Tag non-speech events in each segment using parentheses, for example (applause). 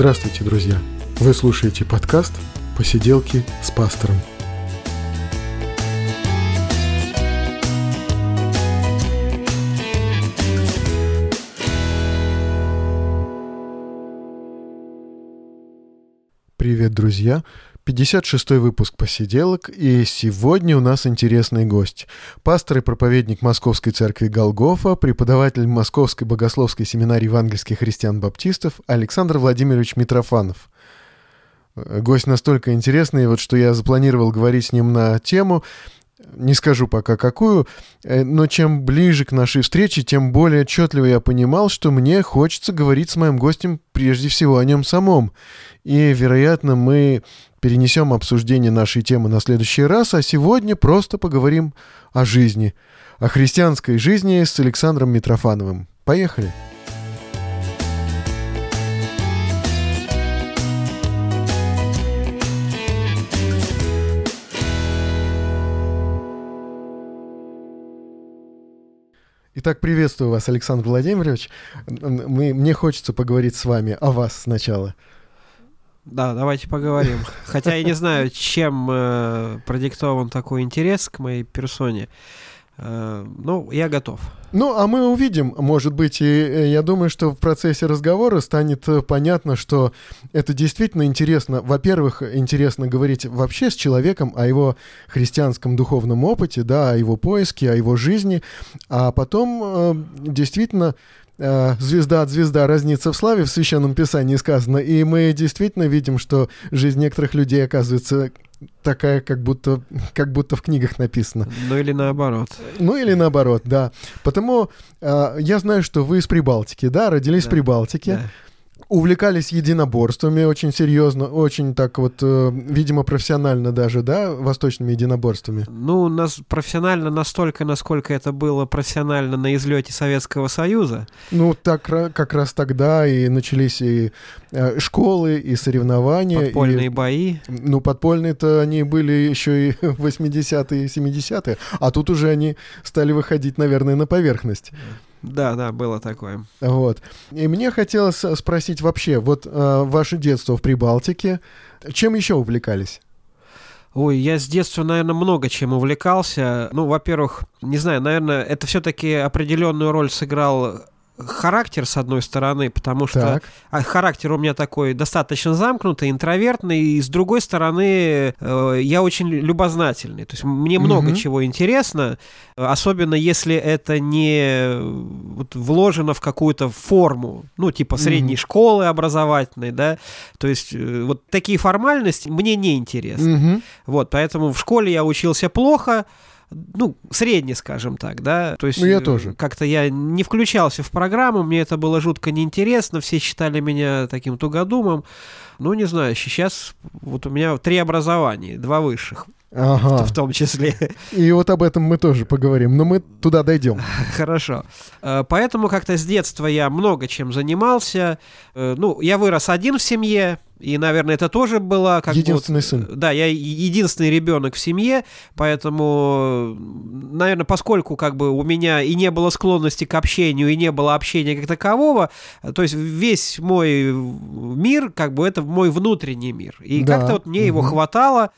Здравствуйте, друзья! Вы слушаете подкаст «Посиделки с пастором». Привет, друзья! 56-й выпуск «Посиделок», и сегодня у нас интересный гость. Пастор и проповедник Московской церкви Голгофа, преподаватель Московской богословской семинарии евангельских христиан-баптистов Александр Владимирович Митрофанов. Гость настолько интересный, вот что я запланировал говорить с ним на тему, не скажу пока какую, э, но чем ближе к нашей встрече, тем более отчетливо я понимал, что мне хочется говорить с моим гостем прежде всего о нем самом. И, вероятно, мы перенесем обсуждение нашей темы на следующий раз, а сегодня просто поговорим о жизни, о христианской жизни с Александром Митрофановым. Поехали! Итак, приветствую вас, Александр Владимирович. Мы, мне хочется поговорить с вами о вас сначала. Да, давайте поговорим. Хотя я не знаю, чем э, продиктован такой интерес к моей персоне. Э, ну, я готов. Ну, а мы увидим, может быть, и э, я думаю, что в процессе разговора станет понятно, что это действительно интересно. Во-первых, интересно говорить вообще с человеком о его христианском духовном опыте, да, о его поиске, о его жизни, а потом действительно Э, звезда от звезда разнится в славе, в Священном Писании сказано, и мы действительно видим, что жизнь некоторых людей оказывается такая, как будто, как будто в книгах написано. Ну или наоборот. Ну или наоборот, да. Потому э, я знаю, что вы из Прибалтики, да, родились да. в Прибалтике. Да увлекались единоборствами очень серьезно, очень так вот, э, видимо, профессионально даже, да, восточными единоборствами? Ну, нас профессионально настолько, насколько это было профессионально на излете Советского Союза. Ну, так как раз тогда и начались и э, школы, и соревнования. Подпольные и, бои. Ну, подпольные-то они были еще и (laughs) 80-е, 70-е, а тут уже они стали выходить, наверное, на поверхность. Да, да, было такое. Вот. И мне хотелось спросить вообще, вот э, ваше детство в Прибалтике, чем еще увлекались? Ой, я с детства, наверное, много чем увлекался. Ну, во-первых, не знаю, наверное, это все-таки определенную роль сыграл характер, с одной стороны, потому что так. А, характер у меня такой достаточно замкнутый, интровертный, и с другой стороны, э, я очень любознательный. То есть мне много угу. чего интересно, особенно если это не вот, вложено в какую-то форму, ну, типа средней угу. школы образовательной, да. То есть э, вот такие формальности мне не интересны. Угу. Вот, поэтому в школе я учился плохо, ну, средний, скажем так, да. То есть, ну, я тоже. Как-то я не включался в программу, мне это было жутко неинтересно, все считали меня таким тугодумом. Ну, не знаю, сейчас вот у меня три образования, два высших. Ага. В том числе. И вот об этом мы тоже поговорим, но мы туда дойдем. (laughs) Хорошо. Э, поэтому как-то с детства я много чем занимался. Э, ну, я вырос один в семье, и, наверное, это тоже было как единственный вот, сын. Да, я единственный ребенок в семье, поэтому, наверное, поскольку как бы у меня и не было склонности к общению, и не было общения как такового, то есть весь мой мир, как бы это мой внутренний мир. И да. как-то вот мне угу. его хватало.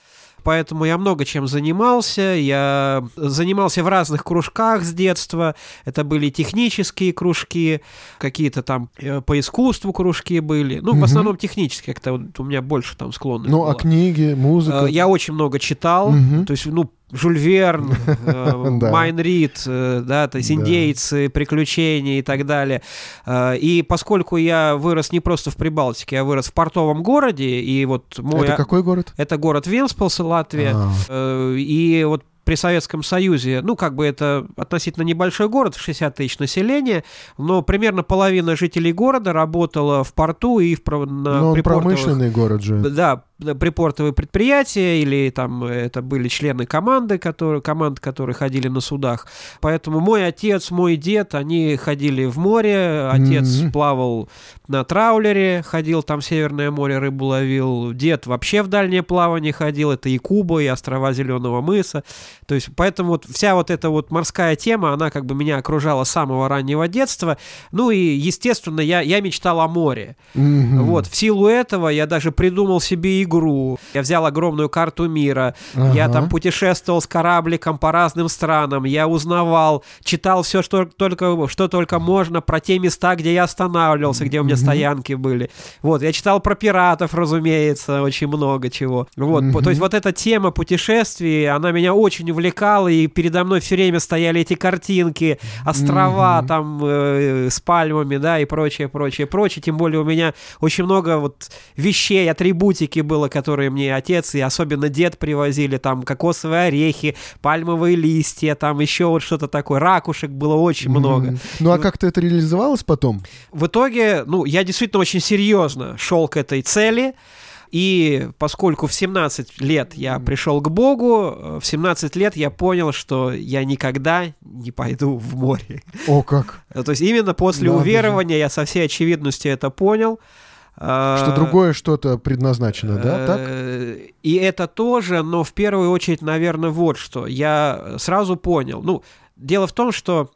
Поэтому я много чем занимался. Я занимался в разных кружках с детства. Это были технические кружки, какие-то там э, по искусству кружки были. Ну, угу. в основном технические, как-то вот у меня больше там склонность Ну, а книги, музыка? Э, я очень много читал. Угу. То есть, ну, Жюль Верн, (laughs) э, Майн Рид, э, да, то есть индейцы, приключения и так далее. Э, и поскольку я вырос не просто в Прибалтике, я вырос в портовом городе, и вот мой... Это какой город? Это город Венспилс, Латвия. А. И вот при Советском Союзе, ну, как бы это относительно небольшой город, 60 тысяч населения, но примерно половина жителей города работала в порту и в на Но он промышленный город же. Да, припортовые предприятия, или там это были члены команды, которые, команд, которые ходили на судах. Поэтому мой отец, мой дед, они ходили в море, отец mm-hmm. плавал на траулере, ходил там в Северное море, рыбу ловил, дед вообще в дальнее плавание ходил, это и Куба, и острова Зеленого мыса, То есть, поэтому вот вся вот эта вот морская тема, она как бы меня окружала с самого раннего детства. Ну и, естественно, я, я мечтал о море. Mm-hmm. Вот, в силу этого я даже придумал себе игру. Я взял огромную карту мира, ага. я там путешествовал с корабликом по разным странам, я узнавал, читал все, что только, что только можно про те места, где я останавливался, где у меня mm-hmm. стоянки были. Вот, я читал про пиратов, разумеется, очень много чего. Вот, mm-hmm. то есть вот эта тема путешествий, она меня очень увлекала, и передо мной все время стояли эти картинки, острова mm-hmm. там э, с пальмами, да, и прочее, прочее, прочее. Тем более у меня очень много вот вещей, атрибутики было, которые мне отец и особенно дед привозили, там кокосовые орехи, пальмовые листья, там еще вот что-то такое, ракушек было очень mm-hmm. много. Ну а как-то это реализовалось потом? В итоге, ну, я действительно очень серьезно шел к этой цели. И поскольку в 17 лет я пришел к Богу, э, в 17 лет я понял, что я никогда не пойду в море. О, как! (laughs) То есть именно после да, уверования я со всей очевидностью это понял. Что а, другое что-то предназначено, да, так? Э, и это тоже, но в первую очередь, наверное, вот что. Я сразу понял. Ну, дело в том, что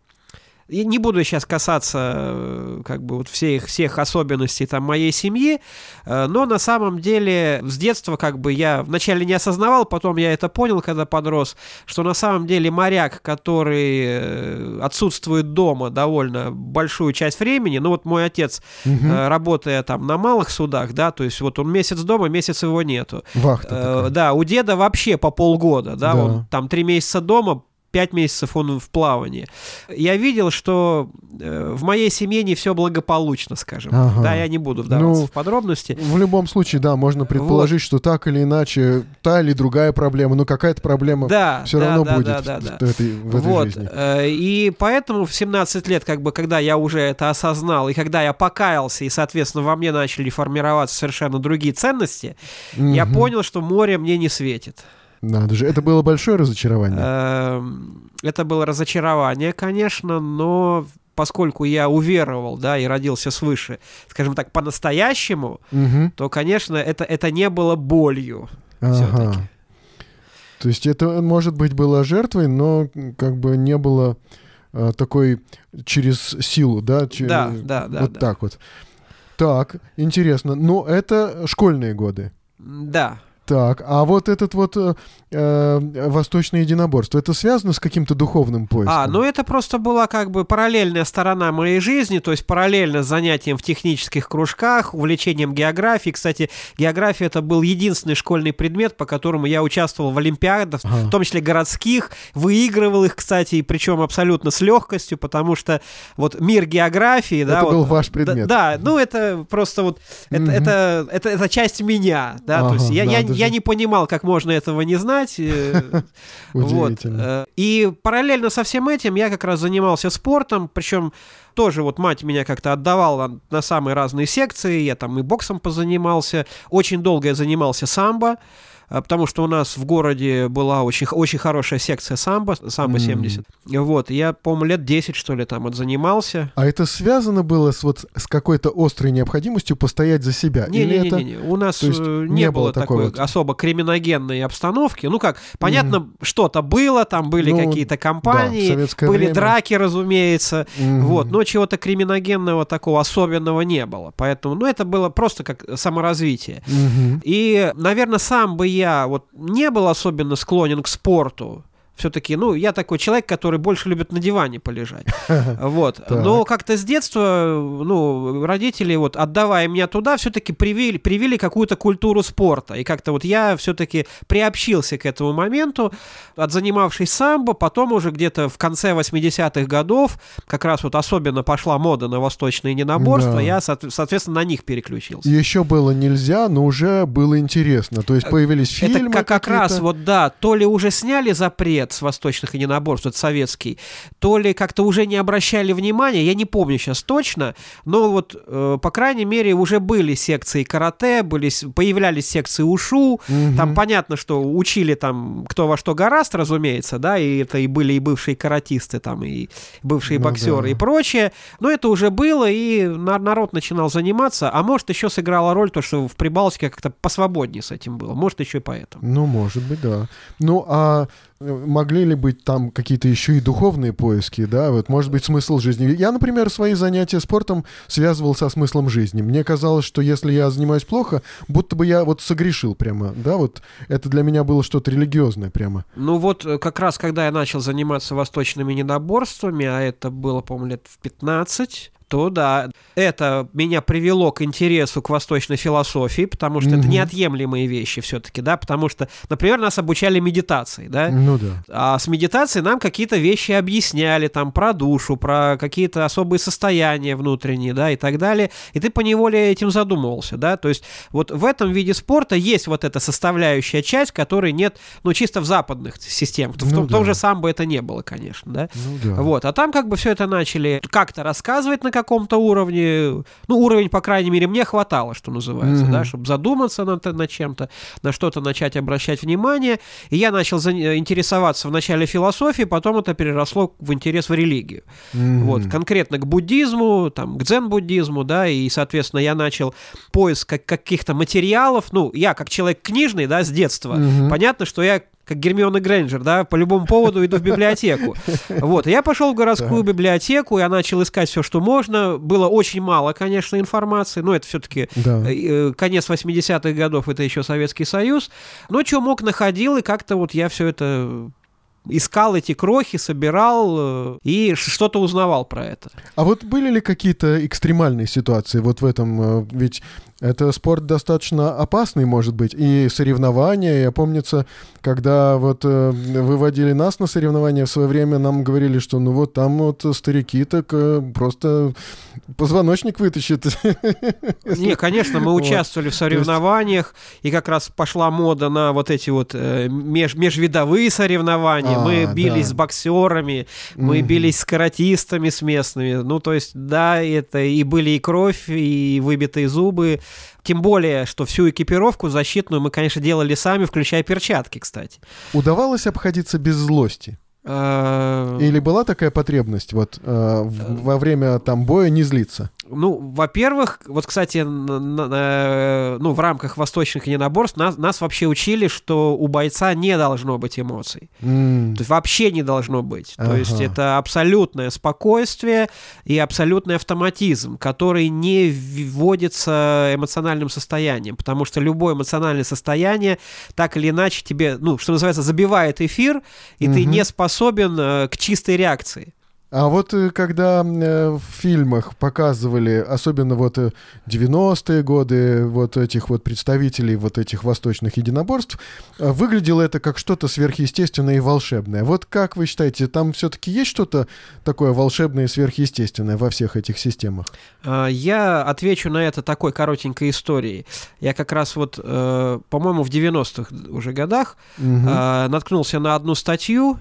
и не буду сейчас касаться э, как бы вот всех, всех особенностей там моей семьи, э, но на самом деле с детства как бы я вначале не осознавал, потом я это понял, когда подрос, что на самом деле моряк, который э, отсутствует дома довольно большую часть времени, ну вот мой отец, угу. работая там на малых судах, да, то есть вот он месяц дома, месяц его нету. Вахта такая. Да, у деда вообще по полгода, да, да. он там три месяца дома, пять месяцев он в плавании. Я видел, что э, в моей семье не все благополучно, скажем. Ага. Да, я не буду вдаваться ну, в подробности. В любом случае, да, можно предположить, вот. что так или иначе та или другая проблема, но какая-то проблема да, все да, равно да, будет да, да, в, да. В, этой, в этой вот. жизни. Э, и поэтому в 17 лет, как бы, когда я уже это осознал, и когда я покаялся, и, соответственно, во мне начали формироваться совершенно другие ценности, угу. я понял, что море мне не светит. Надо же, это было большое разочарование. Эм, это было разочарование, конечно, но поскольку я уверовал, да, и родился свыше, скажем так, по-настоящему, угу. то, конечно, это, это не было болью ага. все-таки. То есть это, может быть, было жертвой, но как бы не было а, такой через силу, да? Через, да, да, да. Вот да. так вот. Так, интересно. Но это школьные годы. Да. Так, а вот этот вот э, э, восточное единоборство, это связано с каким-то духовным поиском? А, ну это просто была как бы параллельная сторона моей жизни, то есть параллельно с занятием в технических кружках, увлечением географии. Кстати, география это был единственный школьный предмет, по которому я участвовал в олимпиадах, ага. в том числе городских, выигрывал их, кстати, и причем абсолютно с легкостью, потому что вот мир географии... Это да, был вот, ваш предмет. Да, да, ну это просто вот, это, угу. это, это, это часть меня, да, ага, то есть я, я, я не понимал, как можно этого не знать. Э, (laughs) вот. Э, и параллельно со всем этим я как раз занимался спортом, причем тоже вот мать меня как-то отдавала на самые разные секции, я там и боксом позанимался, очень долго я занимался самбо, потому что у нас в городе была очень, очень хорошая секция самбо, самбо 70. Mm. Вот, я, по-моему, лет 10, что ли, там отзанимался. А это связано было с, вот, с какой-то острой необходимостью постоять за себя? Не-не-не, не, у нас э, не, не было такой вот... особо криминогенной обстановки. Ну как, понятно, mm. что-то было, там были ну, какие-то компании, да, были время. драки, разумеется, mm. вот, но чего-то криминогенного такого особенного не было. Поэтому, ну, это было просто как саморазвитие. Mm-hmm. И, наверное, сам бы я вот не был особенно склонен к спорту, все-таки, ну, я такой человек, который больше любит на диване полежать. (laughs) Вот. Но как-то с детства, ну, родители, вот, отдавая меня туда, все-таки привили, привили какую-то культуру спорта. И как-то вот я все-таки приобщился к этому моменту, отзанимавшись самбо, потом уже где-то в конце 80-х годов, как раз вот особенно пошла мода на восточные ненаборства, да. я, соответственно, на них переключился. Еще было нельзя, но уже было интересно. То есть появились фильмы Это как, как раз вот, да, то ли уже сняли запрет, с восточных единоборств, это советский, то ли как-то уже не обращали внимания, я не помню сейчас точно, но вот, э, по крайней мере, уже были секции карате, были, появлялись секции ушу, угу. там понятно, что учили там кто во что гораст, разумеется, да, и это и были и бывшие каратисты, там, и бывшие ну, боксеры да. и прочее, но это уже было, и народ начинал заниматься, а может, еще сыграла роль то, что в Прибалтике как-то посвободнее с этим было, может, еще и поэтому. Ну, может быть, да. Ну, а могли ли быть там какие-то еще и духовные поиски, да, вот может быть смысл жизни. Я, например, свои занятия спортом связывал со смыслом жизни. Мне казалось, что если я занимаюсь плохо, будто бы я вот согрешил прямо, да, вот это для меня было что-то религиозное прямо. Ну вот э, как раз, когда я начал заниматься восточными недоборствами, а это было, по-моему, лет в 15, то да, это меня привело к интересу к восточной философии, потому что mm-hmm. это неотъемлемые вещи все-таки, да, потому что, например, нас обучали медитации, да, ну да, а с медитацией нам какие-то вещи объясняли, там, про душу, про какие-то особые состояния внутренние, да, и так далее, и ты поневоле этим задумывался, да, то есть вот в этом виде спорта есть вот эта составляющая часть, которой нет, ну, чисто в западных системах, ну, в, том, да. том же самбо это не было, конечно, да, ну, да, вот, а там как бы все это начали как-то рассказывать на каком-то уровне, ну, уровень, по крайней мере, мне хватало, что называется, mm-hmm. да, чтобы задуматься над, над чем-то, на что-то начать обращать внимание. И я начал за, интересоваться вначале философией, потом это переросло в интерес в религию. Mm-hmm. Вот, конкретно к буддизму, там, к дзен-буддизму, да, и, соответственно, я начал поиск каких-то материалов, ну, я как человек книжный, да, с детства, mm-hmm. понятно, что я как Гермиона Грейнджер, да, по любому поводу иду в библиотеку. (laughs) Вот, я пошел в городскую библиотеку, я начал искать все, что можно. Было очень мало, конечно, информации, но это все-таки. Э, конец 80-х годов, это еще Советский Союз. Но что мог, находил, и как-то вот я все это искал эти крохи, собирал э, и что-то узнавал про это. А вот были ли какие-то экстремальные ситуации вот в этом? Э, ведь это спорт достаточно опасный, может быть, и соревнования. Я помнится, когда вот э, выводили нас на соревнования в свое время, нам говорили, что ну вот там вот старики так э, просто позвоночник вытащит. (laughs) Не, конечно, мы участвовали в соревнованиях, и как раз пошла мода на вот эти вот э, меж, межвидовые соревнования. Мы а, бились с боксерами, мы бились с каратистами с местными. Ну, то есть, да, это и были и кровь, и выбитые зубы, тем более, что всю экипировку защитную мы, конечно, делали сами, включая перчатки, кстати. Удавалось обходиться без злости? Э, Или была такая потребность вот э, во время там боя не злиться? Ну, во-первых, вот, кстати, ну, в рамках восточных единоборств нас, нас вообще учили, что у бойца не должно быть эмоций. Mm. То есть вообще не должно быть. Ага. То есть это абсолютное спокойствие и абсолютный автоматизм, который не вводится эмоциональным состоянием, потому что любое эмоциональное состояние так или иначе тебе, ну, что называется, забивает эфир, и mm-hmm. ты не способен способен э, к чистой реакции. А вот э, когда э, в фильмах показывали, особенно вот 90-е годы, вот этих вот представителей вот этих восточных единоборств, выглядело это как что-то сверхъестественное и волшебное. Вот как вы считаете, там все-таки есть что-то такое волшебное и сверхъестественное во всех этих системах? А, я отвечу на это такой коротенькой историей. Я как раз вот, по-моему, в 90-х уже годах угу. наткнулся на одну статью,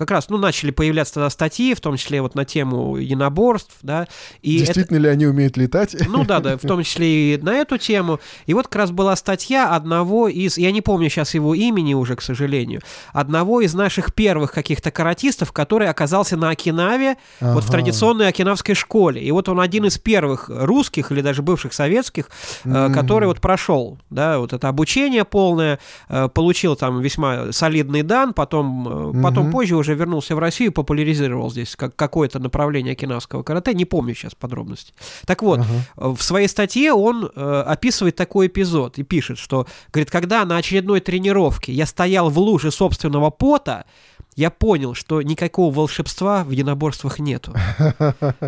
как раз, ну, начали появляться тогда статьи, в том числе вот на тему единоборств, да. И Действительно это... ли они умеют летать? Ну да, да, в (laughs) том числе и на эту тему. И вот как раз была статья одного из, я не помню сейчас его имени уже, к сожалению, одного из наших первых каких-то каратистов, который оказался на Окинаве, ага. вот в традиционной окинавской школе. И вот он один из первых русских или даже бывших советских, mm. который вот прошел, да, вот это обучение полное, э, получил там весьма солидный дан, потом, mm-hmm. потом позже уже уже вернулся в Россию, популяризировал здесь как, какое-то направление кинавского карате, не помню сейчас подробности. Так вот, ага. в своей статье он э, описывает такой эпизод и пишет, что, говорит, когда на очередной тренировке я стоял в луже собственного пота, я понял, что никакого волшебства в единоборствах нету. (laughs)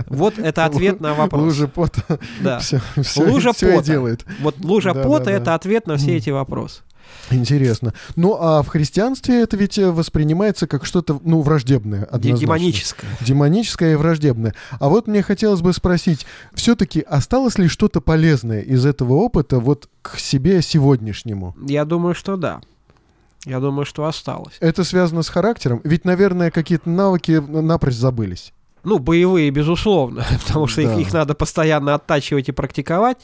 Вот это ответ на вопрос. Лужа пота. Да. (laughs) Все, все, лужа все пота. делает. Вот лужа да, пота да, это да. ответ на все эти вопросы. Интересно. Ну, а в христианстве это ведь э, воспринимается как что-то, ну, враждебное. Однозначно. Демоническое. Демоническое и враждебное. А вот мне хотелось бы спросить, все-таки осталось ли что-то полезное из этого опыта вот к себе сегодняшнему? Я думаю, что да. Я думаю, что осталось. Это связано с характером? Ведь, наверное, какие-то навыки напрочь забылись. Ну, боевые, безусловно, (laughs) потому что да. их, их надо постоянно оттачивать и практиковать.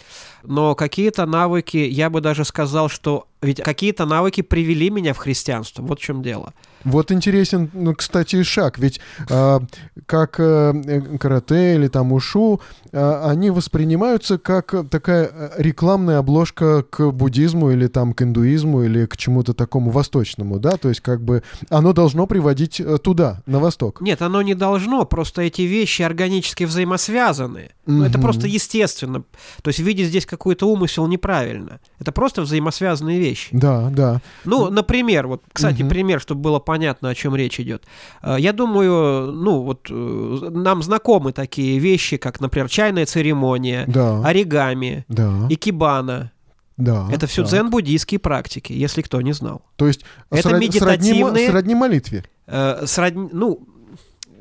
Но какие-то навыки, я бы даже сказал, что ведь какие-то навыки привели меня в христианство. Вот в чем дело. Вот интересен, ну, кстати, шаг. Ведь э, как э, карате или там ушу, э, они воспринимаются как такая э, рекламная обложка к буддизму или там к индуизму или к чему-то такому восточному, да? То есть как бы оно должно приводить э, туда, на восток. Нет, оно не должно. Просто эти вещи органически взаимосвязаны. Mm-hmm. Ну, это просто естественно. То есть видеть здесь какой-то умысел неправильно. Это просто взаимосвязанные вещи. Да, да. Ну, например, вот, кстати, mm-hmm. пример, чтобы было понятно, о чем речь идет. Э, я думаю, ну, вот э, нам знакомы такие вещи, как, например, чайная церемония, да. оригами, да. икебана. Да, это все дзен-буддийские практики, если кто не знал. То есть это срод... медитативные... Сродни молитве? Э, сродни, ну,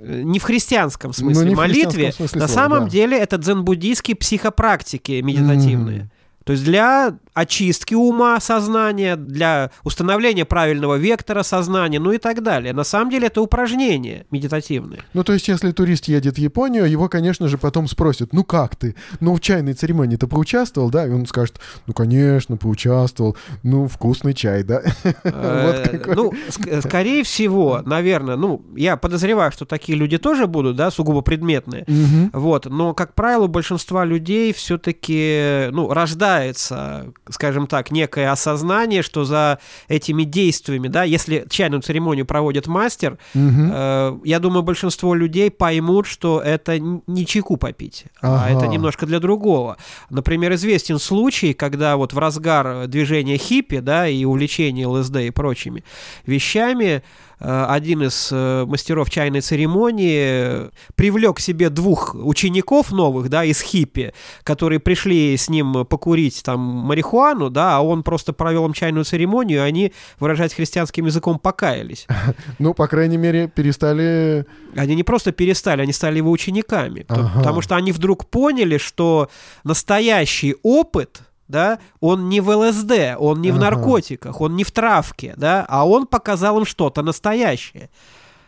не в христианском смысле ну, молитве, смысле на слова, самом да. деле это дзен-буддийские психопрактики медитативные. Mm-hmm. То есть для очистки ума сознания, для установления правильного вектора сознания, ну и так далее. На самом деле это упражнения медитативные. Ну то есть если турист едет в Японию, его, конечно же, потом спросят, ну как ты? Ну в чайной церемонии ты поучаствовал, да? И он скажет, ну конечно, поучаствовал. Ну вкусный чай, да? (laughs) Э, ну, скорее всего, наверное, ну я подозреваю, что такие люди тоже будут, да, сугубо предметные. Вот, но, как правило, у большинства людей все-таки, ну, рождается, скажем так, некое осознание, что за этими действиями, да, если чайную церемонию проводит мастер, угу. э, я думаю, большинство людей поймут, что это не чайку попить, ага. а это немножко для другого. Например, известен случай, когда вот в разгар движения хиппи, да, и увлечения ЛСД и прочими вещами, один из э, мастеров чайной церемонии привлек к себе двух учеников новых, да, из хиппи, которые пришли с ним покурить там марихуану, да, а он просто провел им чайную церемонию, и они, выражать христианским языком, покаялись. (laughs) Ну, по крайней мере, перестали... Они не просто перестали, они стали его учениками, ага. потому что они вдруг поняли, что настоящий опыт да, он не в ЛСД, он не ага. в наркотиках, он не в травке, да, а он показал им что-то настоящее.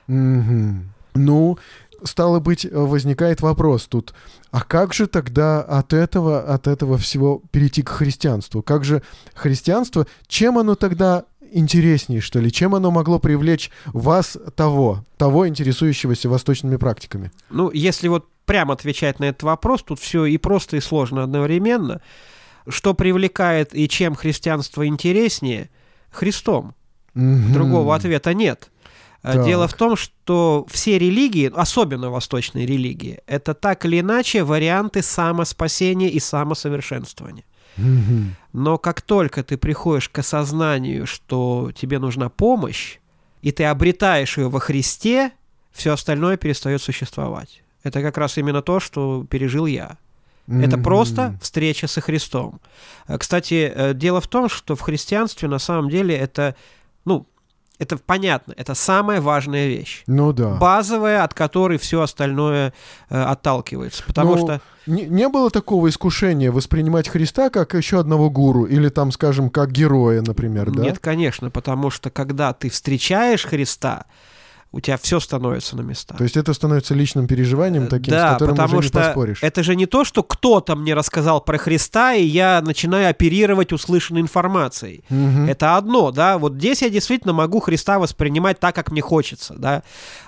Угу. Ну, стало быть, возникает вопрос тут, а как же тогда от этого, от этого всего перейти к христианству? Как же христианство, чем оно тогда интереснее, что ли? Чем оно могло привлечь вас того, того, интересующегося восточными практиками? Ну, если вот прямо отвечать на этот вопрос, тут все и просто, и сложно одновременно что привлекает и чем христианство интереснее? Христом. Угу. Другого ответа нет. Э, так. Дело в том, что все религии, особенно восточные религии, это так или иначе варианты самоспасения и самосовершенствования. Угу. Но как только ты приходишь к осознанию, что тебе нужна помощь, и ты обретаешь ее во Христе, все остальное перестает существовать. Это как раз именно то, что пережил я. Это просто встреча со Христом. Э, кстати, э, дело в том, что в христианстве на самом деле это, ну, это понятно, это самая важная вещь. Ну да. Базовая, от которой все остальное э, отталкивается. Потому ну, что... Не, не было такого искушения воспринимать Христа как еще одного гуру или там, скажем, как героя, например, да? Нет, конечно, потому что когда ты встречаешь Христа, у тебя все становится на места. То есть это становится личным переживанием таким, да, с которым потому уже что не поспоришь. это же не то, что кто-то мне рассказал про Христа, и я начинаю оперировать услышанной информацией. Угу. Это одно, да, вот здесь я действительно могу Христа воспринимать так, как мне хочется, да,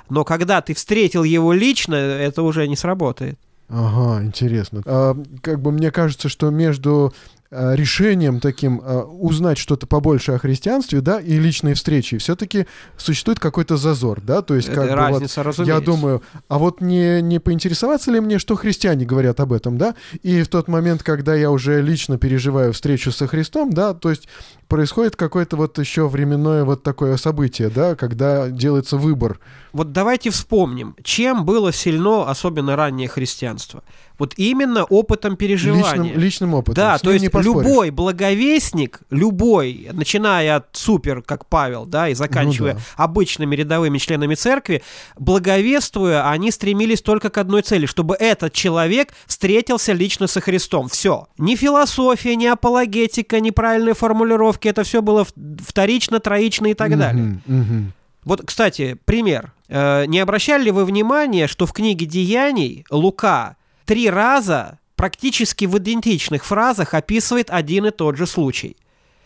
но когда ты встретил его лично, это уже не сработает. Ага, интересно. А, как бы мне кажется, что между Э, решением таким э, узнать что-то побольше о христианстве, да, и личной встречи, все-таки существует какой-то зазор, да, то есть как Это бы разница, вот, я думаю, а вот не, не поинтересоваться ли мне, что христиане говорят об этом, да, и в тот момент, когда я уже лично переживаю встречу со Христом, да, то есть происходит какое-то вот еще временное вот такое событие, да, когда делается выбор. Вот давайте вспомним, чем было сильно, особенно раннее христианство. Вот именно опытом переживания. Личным, личным опытом. Да, С то есть любой благовестник, любой, начиная от супер, как Павел, да, и заканчивая ну, да. обычными рядовыми членами церкви, благовествуя, они стремились только к одной цели, чтобы этот человек встретился лично со Христом. Все. Ни философия, ни апологетика, ни правильные формулировки, это все было вторично, троично и так далее. Угу. Вот, кстати, пример. Э, не обращали ли вы внимания, что в книге «Деяний» Лука три раза практически в идентичных фразах описывает один и тот же случай.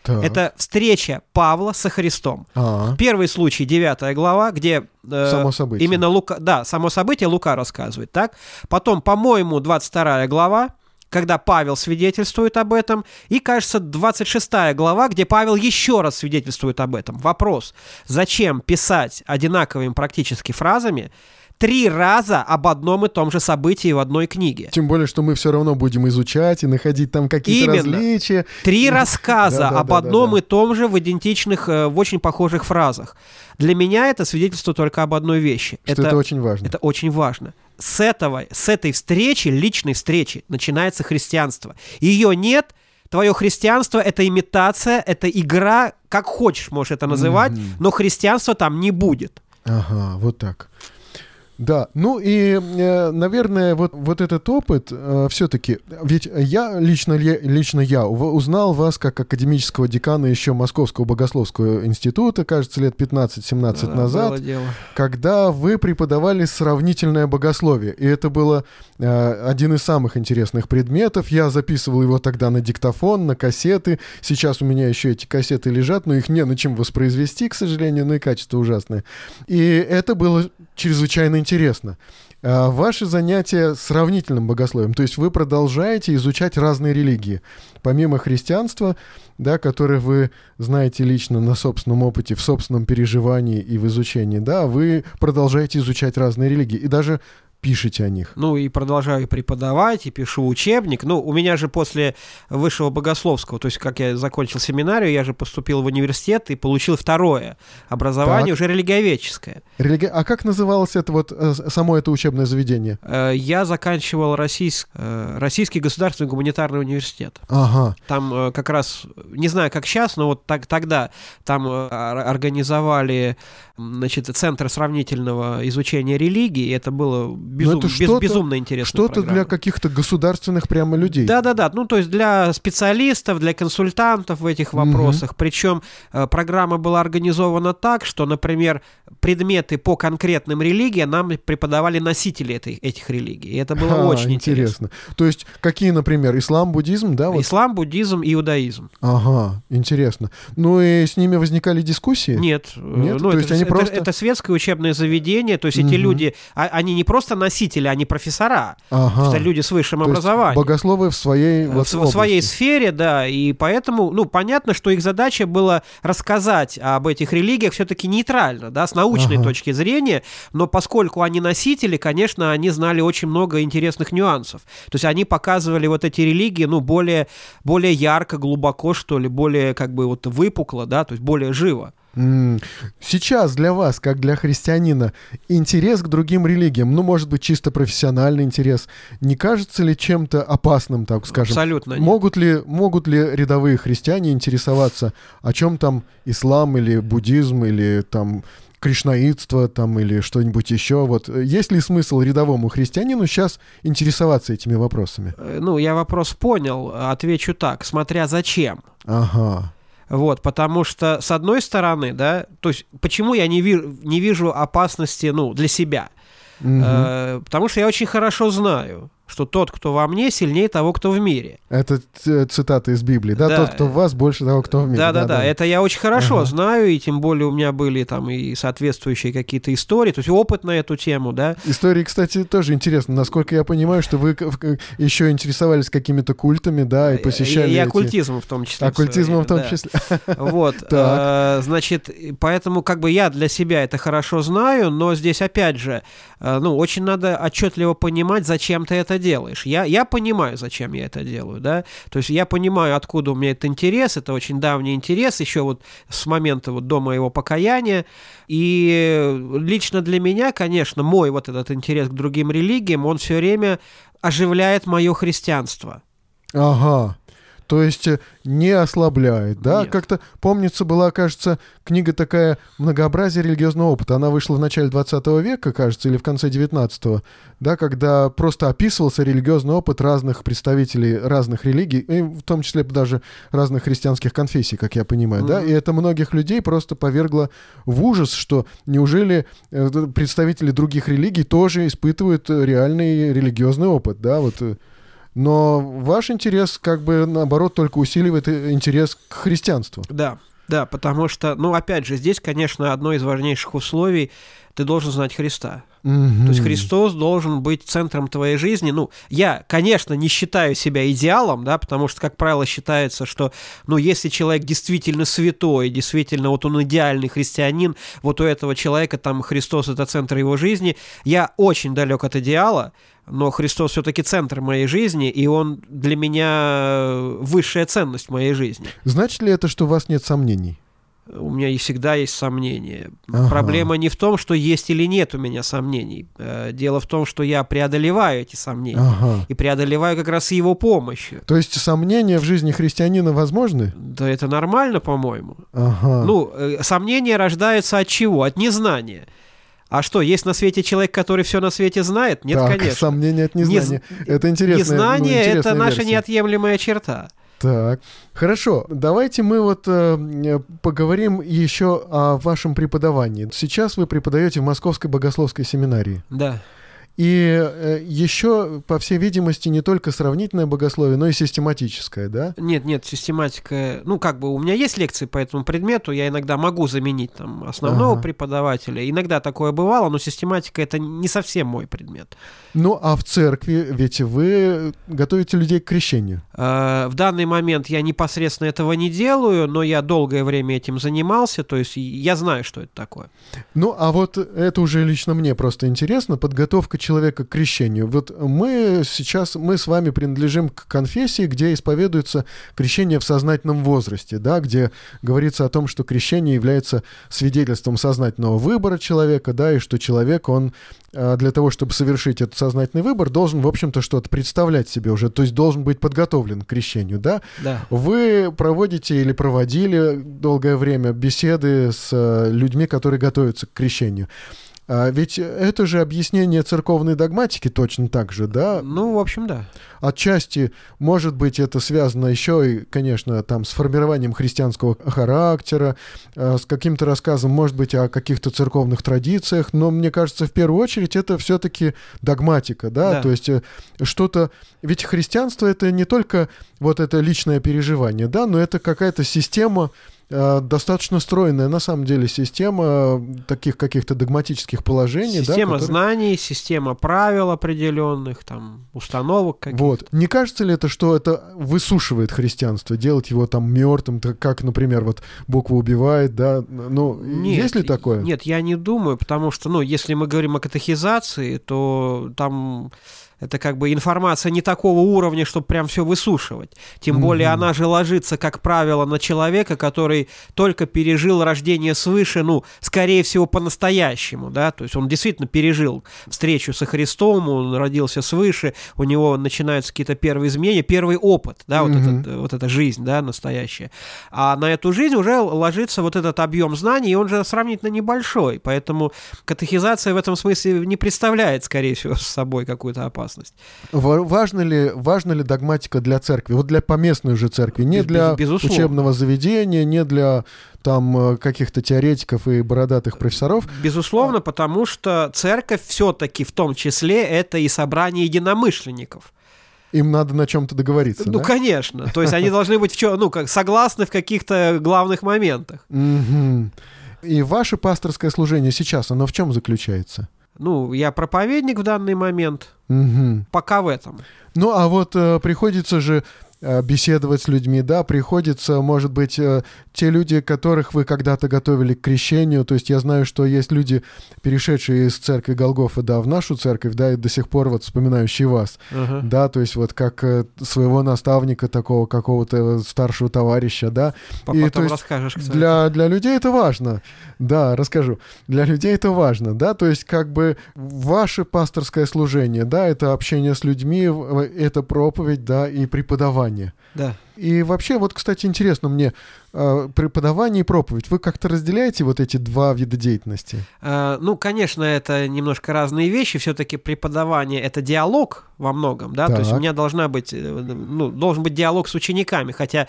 Так. Это встреча Павла со Христом. А-а. Первый случай, 9 глава, где э, само событие. именно Лука, да, само событие Лука рассказывает, так? Потом, по-моему, 22 глава, когда Павел свидетельствует об этом, и, кажется, 26 глава, где Павел еще раз свидетельствует об этом. Вопрос, зачем писать одинаковыми практически фразами, три раза об одном и том же событии в одной книге. Тем более, что мы все равно будем изучать и находить там какие-то Именно. различия. Три рассказа (laughs) об одном и том же в идентичных, э, в очень похожих фразах. Для меня это свидетельство только об одной вещи. Что это, это очень важно. Это очень важно. С, этого, с этой встречи, личной встречи, начинается христианство. Ее нет, твое христианство это имитация, это игра, как хочешь можешь это называть, mm-hmm. но христианства там не будет. Ага, вот так. Да, ну и, э, наверное, вот, вот этот опыт э, все-таки, ведь я лично, лично я узнал вас как академического декана еще Московского богословского института, кажется, лет 15-17 да, назад, когда вы преподавали сравнительное богословие. И это было э, один из самых интересных предметов. Я записывал его тогда на диктофон, на кассеты. Сейчас у меня еще эти кассеты лежат, но их не на чем воспроизвести, к сожалению, но и качество ужасное. И это было чрезвычайно интересно. А, ваши занятия сравнительным богословием, то есть вы продолжаете изучать разные религии, помимо христианства, да, которое вы знаете лично на собственном опыте, в собственном переживании и в изучении, да, вы продолжаете изучать разные религии и даже пишете о них? Ну, и продолжаю преподавать, и пишу учебник. Ну, у меня же после высшего богословского, то есть как я закончил семинарию, я же поступил в университет и получил второе образование, так. уже религиоведческое. Религи... А как называлось это вот э, само это учебное заведение? Э, я заканчивал российск... Э, Российский государственный гуманитарный университет. Ага. Там как раз, не знаю, как сейчас, но вот так, тогда там организовали значит, Центр сравнительного изучения религии. Это было безум, это без, безумно интересно. Что-то для каких-то государственных прямо людей. Да-да-да, ну то есть для специалистов, для консультантов в этих вопросах. Угу. Причем э, программа была организована так, что, например, предметы по конкретным религиям нам преподавали носители этой, этих религий. И это было а, очень интересно. интересно. То есть какие, например, ислам, буддизм, да? Вот? Ислам, буддизм, иудаизм. Ага, интересно. Ну и с ними возникали дискуссии? Нет. Нет? Ну, то это, есть они это, просто... это светское учебное заведение, то есть угу. эти люди, а, они не просто носители, они профессора. Ага. Это люди с высшим То образованием. богословы в своей в, в своей сфере, да, и поэтому, ну, понятно, что их задача была рассказать об этих религиях все-таки нейтрально, да, с научной ага. точки зрения, но поскольку они носители, конечно, они знали очень много интересных нюансов. То есть они показывали вот эти религии, ну, более, более ярко, глубоко, что ли, более как бы вот выпукло, да, то есть более живо. Сейчас для вас, как для христианина, интерес к другим религиям, ну, может быть, чисто профессиональный интерес, не кажется ли чем-то опасным, так скажем? Абсолютно. Могут ли, могут ли рядовые христиане интересоваться, о чем там ислам или буддизм или там кришнаитство там или что-нибудь еще. Вот есть ли смысл рядовому христианину сейчас интересоваться этими вопросами? Э, ну, я вопрос понял, отвечу так, смотря зачем. Ага. Вот, потому что, с одной стороны, да, то есть, почему я не, ви не вижу опасности, ну, для себя? Угу. Э, потому что я очень хорошо знаю, что тот, кто во мне, сильнее того, кто в мире. Это цитата из Библии, да? да? Тот, кто в вас, больше того, кто в мире. Да-да-да, это я очень хорошо ага. знаю, и тем более у меня были там и соответствующие какие-то истории, то есть опыт на эту тему, да. Истории, кстати, тоже интересно. Насколько я понимаю, что вы еще интересовались какими-то культами, да, и посещали... И, и оккультизмом в том числе. Оккультизмом в том числе. (laughs) Вот, э, значит, поэтому как бы я для себя это хорошо знаю, но здесь опять же, э, ну, очень надо отчетливо понимать, зачем ты это это делаешь. Я, я понимаю, зачем я это делаю, да, то есть я понимаю, откуда у меня этот интерес, это очень давний интерес, еще вот с момента вот до моего покаяния, и лично для меня, конечно, мой вот этот интерес к другим религиям, он все время оживляет мое христианство. Ага. То есть э, не ослабляет, да? Как-то, помнится, была, кажется, книга такая «Многообразие религиозного опыта». Она вышла в начале 20 века, кажется, или в конце 19 да, когда просто описывался религиозный опыт разных представителей разных религий, и в том числе даже разных христианских конфессий, как я понимаю, mm-hmm. да? И это многих людей просто повергло в ужас, что неужели э, представители других религий тоже испытывают реальный религиозный опыт, да? Вот... Э, Но ваш интерес, как бы, наоборот, только усиливает интерес к христианству. Да, да, потому что, ну, опять же, здесь, конечно, одно из важнейших условий – ты должен знать Христа. Угу. То есть Христос должен быть центром твоей жизни. Ну, я, конечно, не считаю себя идеалом, да, потому что, как правило, считается, что, ну, если человек действительно святой, действительно вот он идеальный христианин, вот у этого человека там Христос это центр его жизни. Я очень далек от идеала, но Христос все-таки центр моей жизни, и он для меня высшая ценность моей жизни. Значит ли это, что у вас нет сомнений? у меня и всегда есть сомнения. Ага. Проблема не в том, что есть или нет у меня сомнений. Э, дело в том, что я преодолеваю эти сомнения. Ага. И преодолеваю как раз его помощью. То есть сомнения в жизни христианина возможны? Да это нормально, по-моему. Ага. Ну, э, сомнения рождаются от чего? От незнания. А что, есть на свете человек, который все на свете знает? Нет, так, конечно. Сомнения от незнания. Не, это интересно. Незнание ну, – это наша версия. неотъемлемая черта. Так, хорошо. Давайте мы вот э, поговорим еще о вашем преподавании. Сейчас вы преподаете в Московской богословской семинарии. Да. И э, еще, по всей видимости, не только сравнительное богословие, но и систематическое, да? Нет, нет, систематика. Ну, как бы у меня есть лекции по этому предмету, я иногда могу заменить там основного ага. преподавателя. Иногда такое бывало, но систематика это не совсем мой предмет. Ну, а в церкви ведь вы готовите людей к крещению? Э, в данный момент я непосредственно этого не делаю, но я долгое время этим занимался, то есть я знаю, что это такое. Ну, а вот это уже лично мне просто интересно, подготовка человека к крещению. Вот мы сейчас, мы с вами принадлежим к конфессии, где исповедуется крещение в сознательном возрасте, да, где говорится о том, что крещение является свидетельством сознательного выбора человека, да, и что человек, он а, для того, чтобы совершить этот сознательный выбор, должен, в общем-то, что-то представлять себе уже, то есть должен быть подготовлен к крещению, да? Да. Вы проводите или проводили долгое время беседы с э, людьми, которые готовятся к крещению. А ведь это же объяснение церковной догматики точно так же, да? Ну, в общем, да. Отчасти, может быть, это связано еще и, конечно, там с формированием христианского характера, э, с каким-то рассказом, может быть, о каких-то церковных традициях, но мне кажется, в первую очередь это все-таки догматика, да? да, то есть э, что-то... Ведь христианство это не только вот это личное переживание, да, но это какая-то система достаточно стройная на самом деле система таких каких-то догматических положений. Система да, которые... знаний, система правил определенных, там, установок каких-то. Вот. Не кажется ли это, что это высушивает христианство, делать его там мертвым, как, например, вот буква убивает, да? Ну, нет, есть ли такое? Нет, я не думаю, потому что, ну, если мы говорим о катехизации, то там это как бы информация не такого уровня, чтобы прям все высушивать. Тем mm-hmm. более она же ложится, как правило, на человека, который только пережил рождение свыше, ну, скорее всего, по-настоящему, да, то есть он действительно пережил встречу со Христом, он родился свыше, у него начинаются какие-то первые изменения, первый опыт, да, вот, mm-hmm. этот, вот эта жизнь, да, настоящая. А на эту жизнь уже ложится вот этот объем знаний, и он же сравнительно небольшой, поэтому катехизация в этом смысле не представляет, скорее всего, с собой какую-то опасность опасность. Важно ли, важно ли догматика для церкви? Вот для поместной уже церкви, не без, для безусловно. учебного заведения, не для там э, каких-то теоретиков и бородатых профессоров. Безусловно, потому что церковь все-таки в том числе это и собрание единомышленников. Им надо на чем-то договориться. Ну, да? конечно. То есть они (laughs) должны быть в чем, ну, как согласны в каких-то главных моментах. И ваше пасторское служение сейчас, оно в чем заключается? Ну, я проповедник в данный момент. Угу. Пока в этом. Ну, а вот э, приходится же беседовать с людьми, да, приходится, может быть, э, те люди, которых вы когда-то готовили к крещению, то есть я знаю, что есть люди, перешедшие из церкви Голгофа, да, в нашу церковь, да, и до сих пор вот вспоминающие вас, uh-huh. да, то есть вот как э, своего наставника такого, какого-то старшего товарища, да. Потом и, то есть расскажешь, кстати. Для, для людей это важно, да, расскажу. Для людей это важно, да, то есть как бы ваше пасторское служение, да, это общение с людьми, это проповедь, да, и преподавание преподавание. Да. И вообще, вот, кстати, интересно мне, э, преподавание и проповедь, вы как-то разделяете вот эти два вида деятельности? Э, ну, конечно, это немножко разные вещи. Все-таки преподавание — это диалог во многом, да, так. то есть у меня должна быть, э, ну, должен быть диалог с учениками, хотя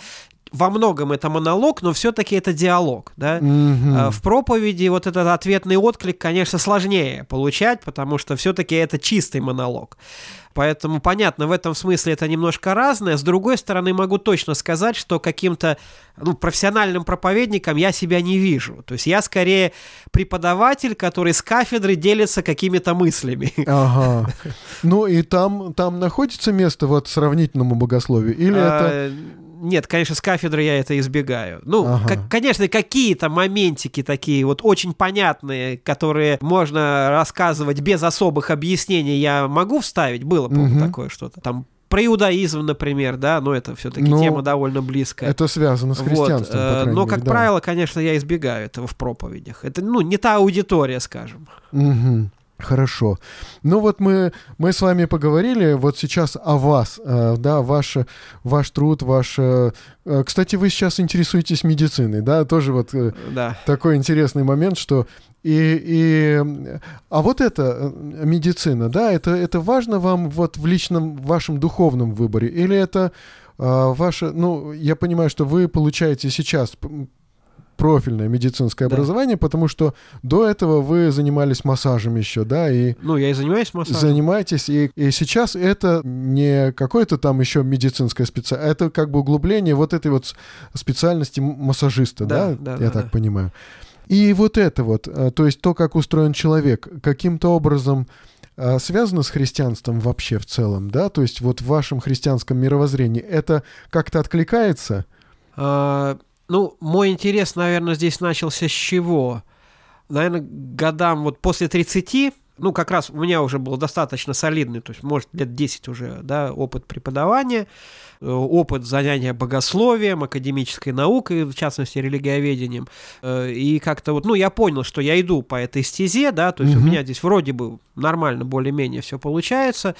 во многом это монолог, но все-таки это диалог, да. Mm-hmm. В проповеди вот этот ответный отклик, конечно, сложнее получать, потому что все-таки это чистый монолог. Поэтому, понятно, в этом смысле это немножко разное. С другой стороны, могу точно сказать, что каким-то ну, профессиональным проповедником я себя не вижу. То есть я скорее преподаватель, который с кафедры делится какими-то мыслями. (laughs) Ага. Ну и там, там находится место вот сравнительному богословию? Или а, это нет, конечно, с кафедры я это избегаю. Ну, ага. как, конечно, какие-то моментики такие вот очень понятные, которые можно рассказывать без особых объяснений, я могу вставить. Было, по угу. такое что-то. Там про иудаизм, например, да, но это все-таки ну, тема довольно близкая. Это связано с христианством. Вот. По но, мере, как да. правило, конечно, я избегаю этого в проповедях. Это, ну, не та аудитория, скажем. Угу. Хорошо. Ну вот мы, мы с вами поговорили вот сейчас о вас, э, да, ваш, ваш труд, ваш... Э, э, кстати, вы сейчас интересуетесь медициной, да, тоже вот да. такой интересный момент, что и, и, а вот это медицина, да, это, это важно вам вот в личном вашем духовном выборе? Или это э, ваше, ну, я понимаю, что вы получаете сейчас профильное медицинское да. образование, потому что до этого вы занимались массажем еще, да, и... Ну, я и занимаюсь массажем. Занимаетесь, и, и сейчас это не какое-то там еще медицинское специальность, это как бы углубление вот этой вот специальности массажиста, да, да, да я да, так да. понимаю. И вот это вот, э, то есть то, как устроен человек, каким-то образом э, связано с христианством вообще в целом, да? То есть вот в вашем христианском мировоззрении это как-то откликается? А, ну, мой интерес, наверное, здесь начался с чего? Наверное, годам вот после 30, ну, как раз у меня уже был достаточно солидный, то есть, может, лет 10 уже, да, опыт преподавания, э, опыт занятия богословием, академической наукой, в частности, религиоведением. Э, и как-то вот, ну, я понял, что я иду по этой стезе, да, то есть угу. у меня здесь вроде бы нормально, более-менее все получается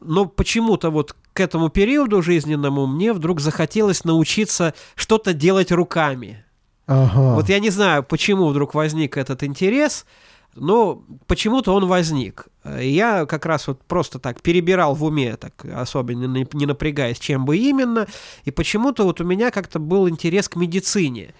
но почему-то вот к этому периоду жизненному мне вдруг захотелось научиться что-то делать руками. Ага. Вот я не знаю, почему вдруг возник этот интерес, но почему-то он возник. Я как раз вот просто так перебирал в уме, так особенно не напрягаясь, чем бы именно, и почему-то вот у меня как-то был интерес к медицине.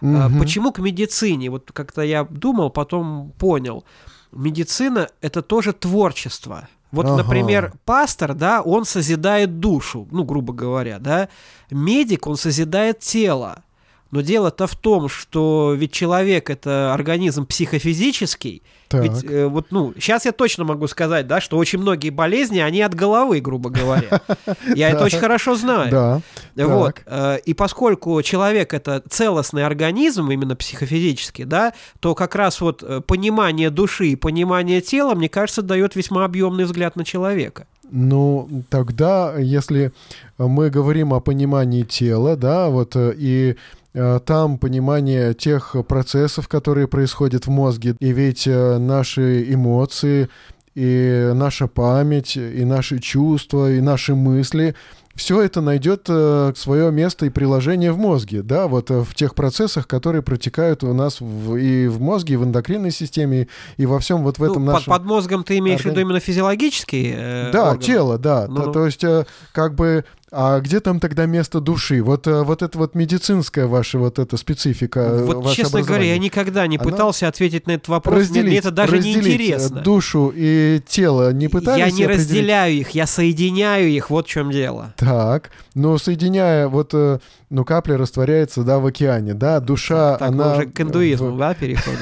Угу. Почему к медицине? Вот как-то я думал, потом понял. Медицина – это тоже творчество. Вот, ага. например, пастор, да, он созидает душу, ну, грубо говоря, да. Медик, он созидает тело. Но дело-то в том, что ведь человек это организм психофизический. Так. Ведь э, вот, ну, сейчас я точно могу сказать, да, что очень многие болезни, они от головы, грубо говоря. (laughs) Я это очень хорошо знаю. Да. Вот. Э, и поскольку человек это целостный организм, именно психофизический, да, то как раз вот э, понимание души и понимание тела, мне кажется, дает весьма объемный взгляд на человека. Ну, тогда, если мы говорим о понимании тела, да, вот и Э, там понимание тех процессов, которые происходят в мозге. И ведь э, наши эмоции, и наша память, и наши чувства, и наши мысли все это найдет э, свое место и приложение в мозге, да, вот э, в тех процессах, которые протекают у нас в, и в мозге, и в эндокринной системе, и во всем вот в этом ну, нашем... Под, под мозгом ты имеешь органи... в виду именно физиологический э, Да, орган. тело, да. Ну, то, то есть э, как бы а где там тогда место души? Вот, э, вот это вот медицинская ваша вот эта специфика. Э, вот, честно говоря, я никогда не пытался Она... ответить на этот вопрос. Разделить, мне это даже не интересно. Душу и тело не пытались. Я не разделяю их, я соединяю их. Вот в чем дело. Так, но соединяя вот, э, ну капля растворяется, да, в океане, да, душа, так, она. Мы уже к индуизму, да, переходим.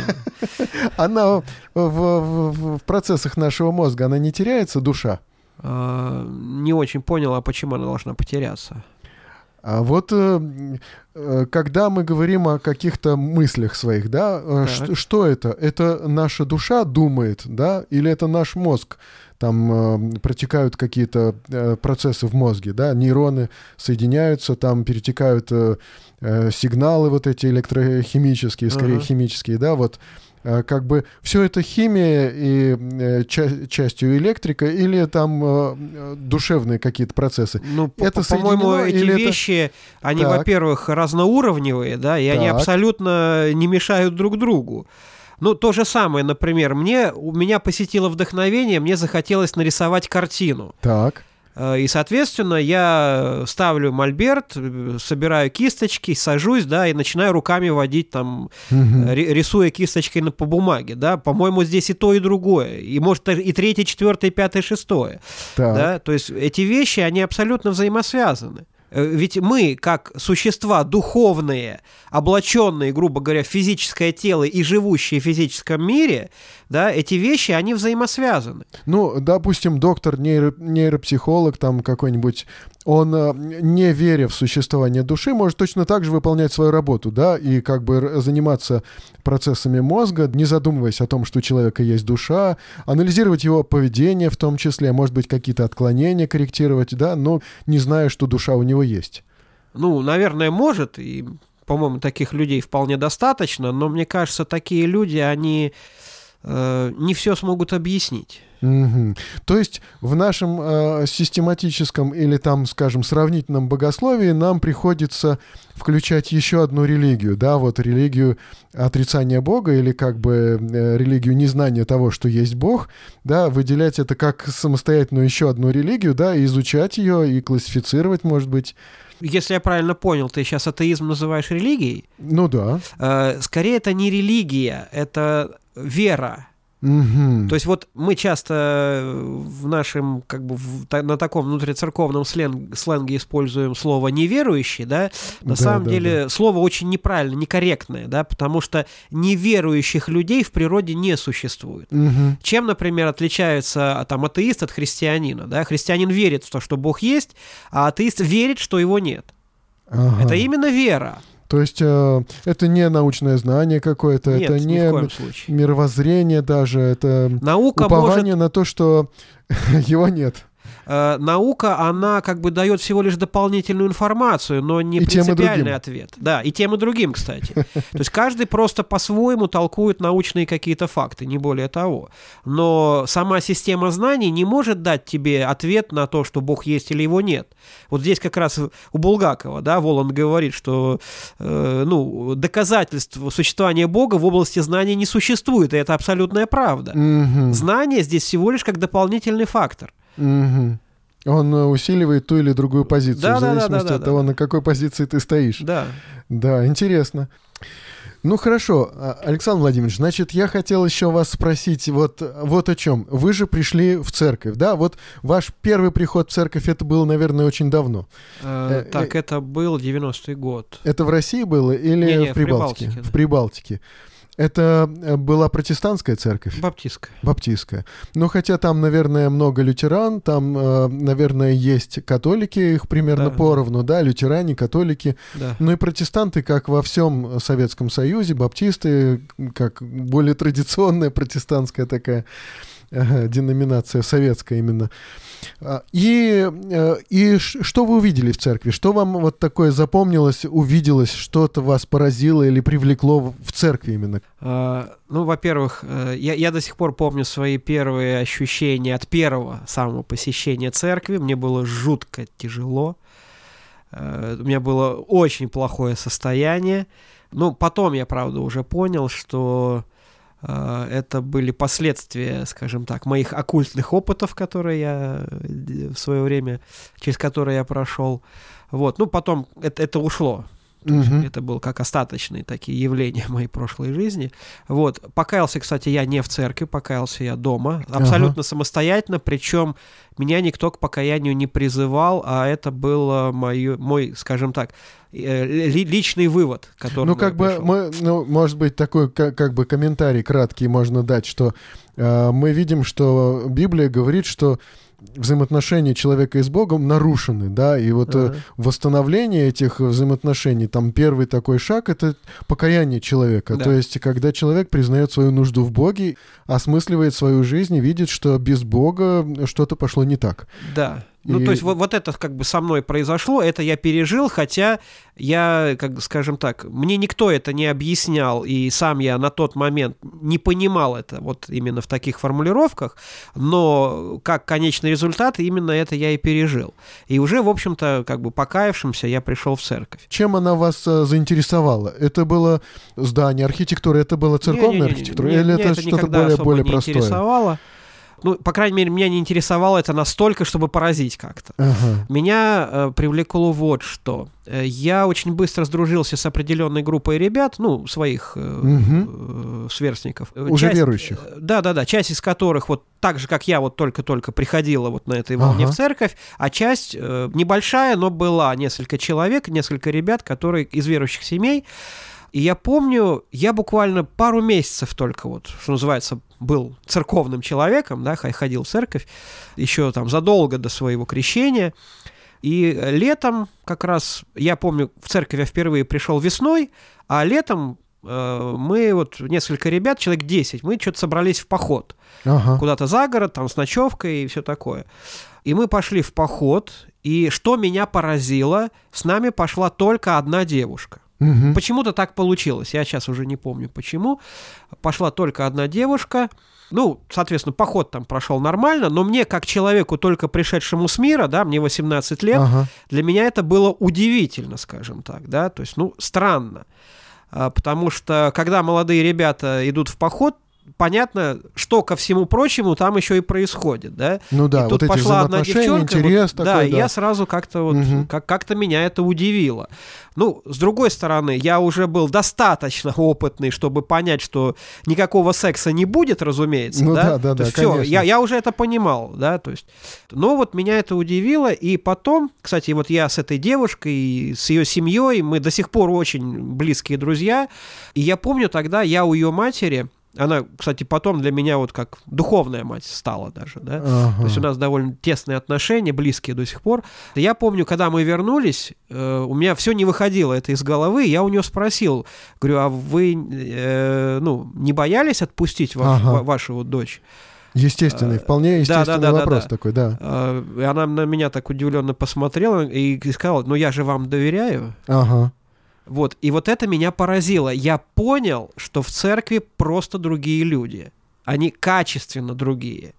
(laughs) Она в процессах нашего мозга, она не теряется душа? А, не очень понял, а почему она должна потеряться. А вот э, э, когда мы говорим о каких-то мыслях своих, да, э, что, что это? Это наша душа думает, да, или это наш мозг? Там протекают какие-то процессы в мозге, да, нейроны соединяются, там перетекают сигналы вот эти электрохимические, скорее uh-huh. химические, да, вот Э, как бы все это химия и э, ча- частью электрика или там э, душевные какие-то процессы. Ну, это по-моему, эти вещи, это... они, так. во-первых, разноуровневые, да, и так. они абсолютно не мешают друг другу. Ну, то же самое, например, мне, у меня посетило вдохновение, мне захотелось нарисовать картину. Так. Э, и, соответственно, я ставлю мольберт, собираю кисточки, сажусь, да, и начинаю руками водить там, угу. рисуя кисточкой по бумаге, да. По-моему, здесь и то, и другое. И, может, и третье, четвертое, пятое, шестое. Так. Да? То есть эти вещи, они абсолютно взаимосвязаны. Э, ведь мы, как существа духовные, облаченные, грубо говоря, в физическое тело и живущие в физическом мире, да, эти вещи, они взаимосвязаны. Ну, допустим, доктор, нейро, нейропсихолог там какой-нибудь, он, э, не веря в существование души, может точно так же выполнять свою работу, да, и как бы заниматься процессами мозга, не задумываясь о том, что у человека есть душа, анализировать его поведение в том числе, может быть, какие-то отклонения корректировать, да, но не зная, что душа у него есть. Ну, наверное, может, и, по-моему, таких людей вполне достаточно, но мне кажется, такие люди, они не все смогут объяснить. Угу. То есть в нашем э, систематическом или там, скажем, сравнительном богословии нам приходится включать еще одну религию, да, вот религию отрицания Бога или как бы э, религию незнания того, что есть Бог, да, выделять это как самостоятельную еще одну религию, да, и изучать ее и классифицировать, может быть. Если я правильно понял, ты сейчас атеизм называешь религией? Ну да. Э, скорее, это не религия, это вера Угу. То есть вот мы часто в нашем, как бы в, на таком внутрицерковном сленг, сленге используем слово неверующий, да, на да, самом да, деле да. слово очень неправильно, некорректное, да, потому что неверующих людей в природе не существует. Угу. Чем, например, отличается а, там атеист от христианина, да, христианин верит в то, что Бог есть, а атеист верит, что его нет. Ага. Это именно вера. То есть э, это не научное знание какое-то, это не мировоззрение даже, это Наука упование может... на то, что (laughs) его нет. Э, наука, она как бы дает всего лишь дополнительную информацию, но не и принципиальный ответ. Да, и тем и другим, кстати. (laughs) То есть каждый просто по-своему толкует научные какие-то факты, не более того. Но сама система знаний не может дать тебе ответ на то, что Бог есть или его нет. Вот здесь как раз у Булгакова, да, Воланд говорит, что э, ну, доказательств существования Бога в области знаний не существует, и это абсолютная правда. Угу. Знание здесь всего лишь как дополнительный фактор. Угу. Он э, усиливает ту или другую позицию, да, в зависимости да, да, от того, на какой позиции ты стоишь. Да. Да, интересно. Ну хорошо, а, Александр Владимирович, значит, я хотел еще вас спросить вот, вот о чем. Вы же пришли в церковь, да? Вот ваш первый приход в церковь, это было, наверное, очень давно. Э, э, так, э, это был 90-й год. Это в России было или не, не, в Прибалтике? В Прибалтике. Да. В Прибалтике. Это э, была протестантская церковь? Баптистская. Баптистская. Ну, хотя там, наверное, много лютеран, там, э, наверное, есть католики, их примерно да, поровну, да. да, лютеране, католики. Да. Ну и протестанты, как во всем Советском Союзе, баптисты, как более традиционная протестантская такая (laughs) деноминация советская именно. А, и, э, и что вы увидели в церкви? Что вам вот такое запомнилось, увиделось, что-то вас поразило или привлекло в церкви именно? А, ну, во-первых, э, я, я до сих пор помню свои первые ощущения от первого самого посещения церкви. Мне было жутко тяжело. Э, у меня было очень плохое состояние. Ну, потом я, правда, уже понял, что это были последствия, скажем так, моих оккультных опытов, которые я э, в свое время, через которые я прошел. Вот, ну потом это, это ушло. Угу. Это был как остаточные такие явления (laughs) моей прошлой жизни. Вот. Покаялся, кстати, я не в церкви, покаялся я дома, абсолютно ага. самостоятельно, причем меня никто к покаянию не призывал, а это был мой, мой скажем так, э, личный вывод, который Ну, как бы, мы, ну, может быть, такой как, как бы комментарий краткий можно дать, что э, мы видим, что Библия говорит, что взаимоотношения человека и с Богом нарушены, да, и вот uh-huh. восстановление этих взаимоотношений, там первый такой шаг — это покаяние человека, да. то есть когда человек признает свою нужду в Боге, осмысливает свою жизнь и видит, что без Бога что-то пошло не так. Да. Ну, и... то есть вот, вот это как бы со мной произошло, это я пережил, хотя я, как скажем так, мне никто это не объяснял, и сам я на тот момент не понимал это вот именно в таких формулировках, но как конечный результат именно это я и пережил. И уже, в общем-то, как бы покаявшимся я пришел в церковь. Чем она вас а, заинтересовала? Это было здание, архитектура, это была церковная не, не, не, архитектура, не, не, или это что-то более, более простое? Интересовало. Ну, по крайней мере, меня не интересовало это настолько, чтобы поразить как-то. Ага. Меня э, привлекло вот что. Э, я очень быстро сдружился с определенной группой ребят, ну, своих э, угу. сверстников. Уже часть, верующих. Да, да, да. Часть из которых вот так же, как я, вот только-только приходила вот на этой волне ага. в церковь, а часть э, небольшая, но была несколько человек, несколько ребят, которые из верующих семей. И я помню, я буквально пару месяцев только вот, что называется, был церковным человеком, да, ходил в церковь, еще там задолго до своего крещения. И летом как раз, я помню, в церковь я впервые пришел весной, а летом э, мы вот несколько ребят, человек 10, мы что-то собрались в поход. Ага. Куда-то за город, там с ночевкой и все такое. И мы пошли в поход, и что меня поразило, с нами пошла только одна девушка. Угу. Почему-то так получилось. Я сейчас уже не помню почему. Пошла только одна девушка. Ну, соответственно, поход там прошел нормально, но мне, как человеку, только пришедшему с мира, да, мне 18 лет, ага. для меня это было удивительно, скажем так, да, то есть, ну, странно. А, потому что, когда молодые ребята идут в поход, понятно, что ко всему прочему там еще и происходит, да? Ну да, и тут вот пошла одна девчонка, интерес вот, такой, да, да, и я сразу как-то вот, угу. как- как-то меня это удивило. Ну, с другой стороны, я уже был достаточно (laughs) опытный, чтобы понять, что никакого секса не будет, разумеется, ну, да? да, да, да, все, я, я уже это понимал, да, то есть. Но вот меня это удивило, и потом, кстати, вот я с этой девушкой, с ее семьей, мы до сих пор очень близкие друзья, и я помню тогда, я у ее матери она, кстати, потом для меня вот как духовная мать стала даже, да. Ага. То есть у нас довольно тесные отношения, близкие до сих пор. Я помню, когда мы вернулись, э, у меня все не выходило это из головы. Я у нее спросил, говорю, а вы, э, ну, не боялись отпустить ваш, ага. вашу вот дочь? Естественный, вполне естественный да, да, да, вопрос да, да. такой, да. А, и она на меня так удивленно посмотрела и сказала, ну я же вам доверяю. Ага. Вот, и вот это меня поразило. Я понял, что в церкви просто другие люди. Они качественно другие.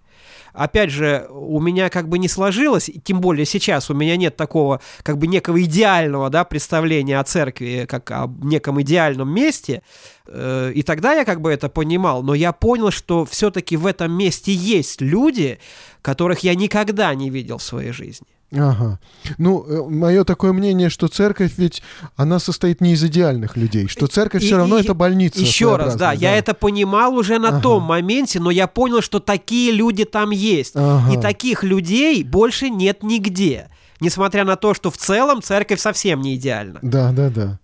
Опять же, у меня как бы не сложилось, тем более сейчас у меня нет такого как бы некого идеального да, представления о церкви, как о неком идеальном месте. Э, и тогда я как бы это понимал, но я понял, что все-таки в этом месте есть люди, которых я никогда не видел в своей жизни. Ага. Ну, э, мое такое мнение, что церковь ведь, она состоит не из идеальных людей, что церковь и, все равно и, это больница. Еще раз, да, да, я это понимал уже на ага. том моменте, но я понял, что такие люди там есть. Ага. И таких людей больше нет нигде. Несмотря на то, что в целом церковь совсем не идеальна. Да, да, да.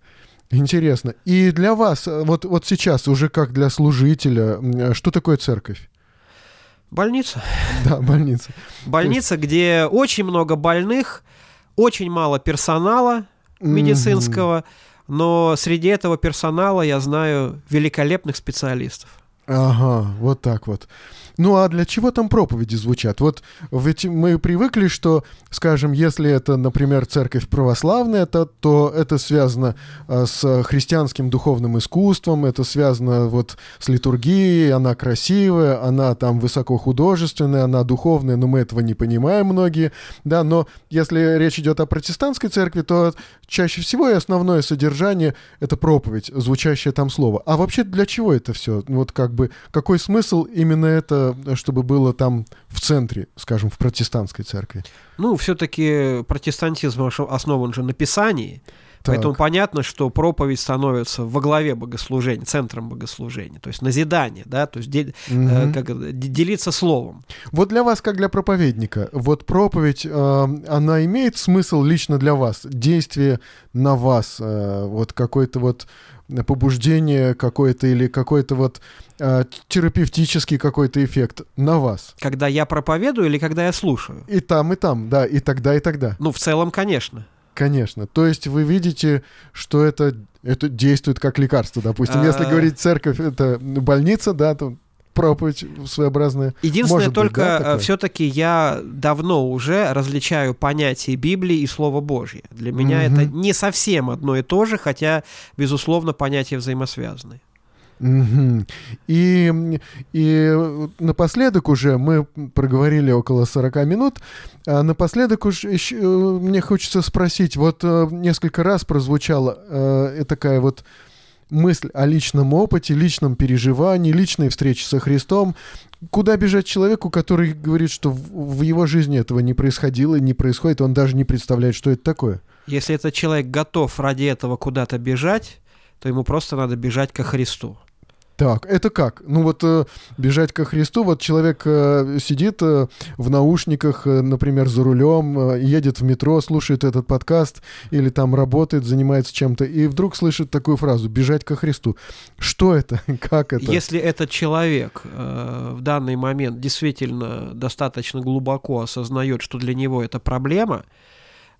Интересно. И для вас, э, вот, вот сейчас, уже как для служителя, э, что такое церковь? Больница. (laughs) Да, больница. Больница, есть... где очень много больных, очень мало персонала медицинского, mm-hmm. но среди этого персонала я знаю великолепных специалистов. Ага, вот так вот. Ну а для чего там проповеди звучат? Вот ведь мы привыкли, что, скажем, если это, например, церковь православная, то, то это связано а, с христианским духовным искусством, это связано вот с литургией, она красивая, она там высоко художественная, она духовная, но мы этого не понимаем многие, да, но если речь идет о протестантской церкви, то чаще всего и основное содержание — это проповедь, звучащее там слово. А вообще для чего это все? Вот как бы, какой смысл именно это чтобы было там в центре, скажем, в протестантской церкви? Ну, все-таки протестантизм основан же на Писании. Так. Поэтому понятно, что проповедь становится во главе богослужения, центром богослужения, то есть назидание, да, то есть де, угу. э, как, делиться словом. Вот для вас, как для проповедника, вот проповедь, э, она имеет смысл лично для вас, действие на вас, э, вот какой-то вот побуждение какое-то или какой-то вот э, терапевтический какой-то эффект на вас? Когда я проповедую или когда я слушаю? И там, и там, да, и тогда, и тогда. Ну, в целом, конечно. Конечно. То есть вы видите, что это, это действует как лекарство, допустим. Если а. говорить церковь, это больница, да, то проповедь своеобразная. Единственное, Может только да, все-таки я давно уже различаю понятие Библии и Слова Божье. Для меня угу. это не совсем одно и то же, хотя, безусловно, понятия взаимосвязаны. Угу. И, и напоследок уже мы проговорили около 40 минут. А напоследок уж еще, мне хочется спросить, вот э, несколько раз прозвучала э, такая вот мысль о личном опыте, личном переживании, личной встрече со Христом. Куда бежать человеку, который говорит, что в, в его жизни этого не происходило, не происходит, он даже не представляет, что это такое? Если этот человек готов ради этого куда-то бежать, то ему просто надо бежать ко Христу. Так, это как? Ну вот э, бежать ко Христу, вот человек э, сидит э, в наушниках, э, например, за рулем, э, едет в метро, слушает этот подкаст или там работает, занимается чем-то, и вдруг слышит такую фразу «бежать ко Христу». Что это? (laughs) Как это? Если этот человек э, в данный момент действительно достаточно глубоко осознает, что для него это проблема,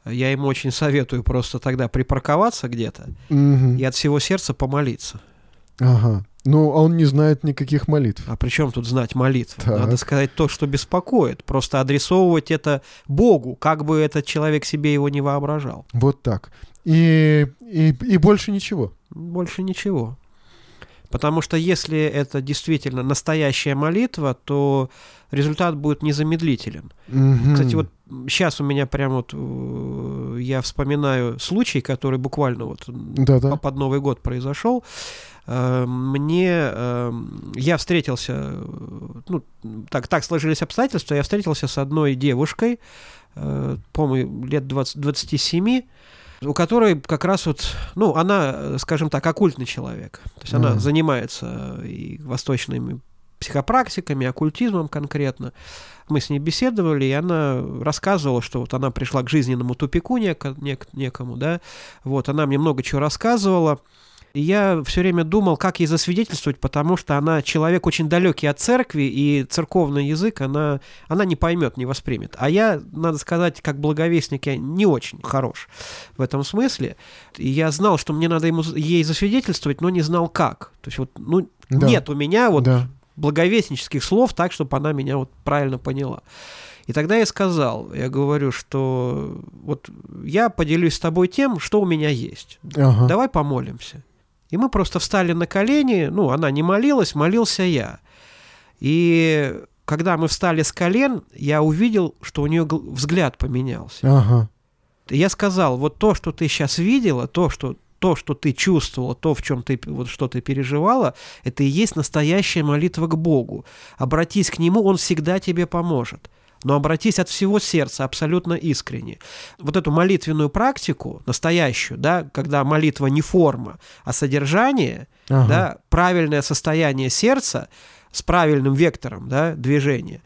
я ему очень советую просто тогда припарковаться где-то угу. и от всего сердца помолиться. Ага. Ну, а он не знает никаких молитв. А при чем тут знать молитву? Так. Надо сказать то, что беспокоит. Просто адресовывать это Богу, как бы этот человек себе его не воображал. Вот так. И, и, и больше ничего. Больше ничего. Потому что если это действительно настоящая молитва, то результат будет незамедлителен. Угу. Кстати, вот сейчас у меня прямо вот э, я вспоминаю случай, который буквально вот Да-да. под Новый год произошел. Э, мне э, я встретился, ну так так сложились обстоятельства, я встретился с одной девушкой, по-моему, лет 20, 27 у которой как раз вот, ну, она, скажем так, оккультный человек. То есть mm. она занимается и восточными психопрактиками, оккультизмом конкретно. Мы с ней беседовали, и она рассказывала, что вот она пришла к жизненному тупику нек- нек- некому, да, вот, она мне много чего рассказывала, и я все время думал, как ей засвидетельствовать, потому что она человек очень далекий от церкви, и церковный язык она, она не поймет, не воспримет. А я, надо сказать, как благовестник, я не очень хорош в этом смысле. И я знал, что мне надо ему, ей засвидетельствовать, но не знал как. То есть вот, ну, да. нет у меня вот да. благовестнических слов так, чтобы она меня вот правильно поняла. И тогда я сказал, я говорю, что вот я поделюсь с тобой тем, что у меня есть. Ага. Давай помолимся. И мы просто встали на колени, ну, она не молилась, молился я. И когда мы встали с колен, я увидел, что у нее взгляд поменялся. Ага. Я сказал, вот то, что ты сейчас видела, то, что то, что ты чувствовала, то, в чем ты, вот, что ты переживала, это и есть настоящая молитва к Богу. Обратись к Нему, Он всегда тебе поможет но обратись от всего сердца, абсолютно искренне. Вот эту молитвенную практику, настоящую, да, когда молитва не форма, а содержание, ага. да, правильное состояние сердца с правильным вектором да, движения,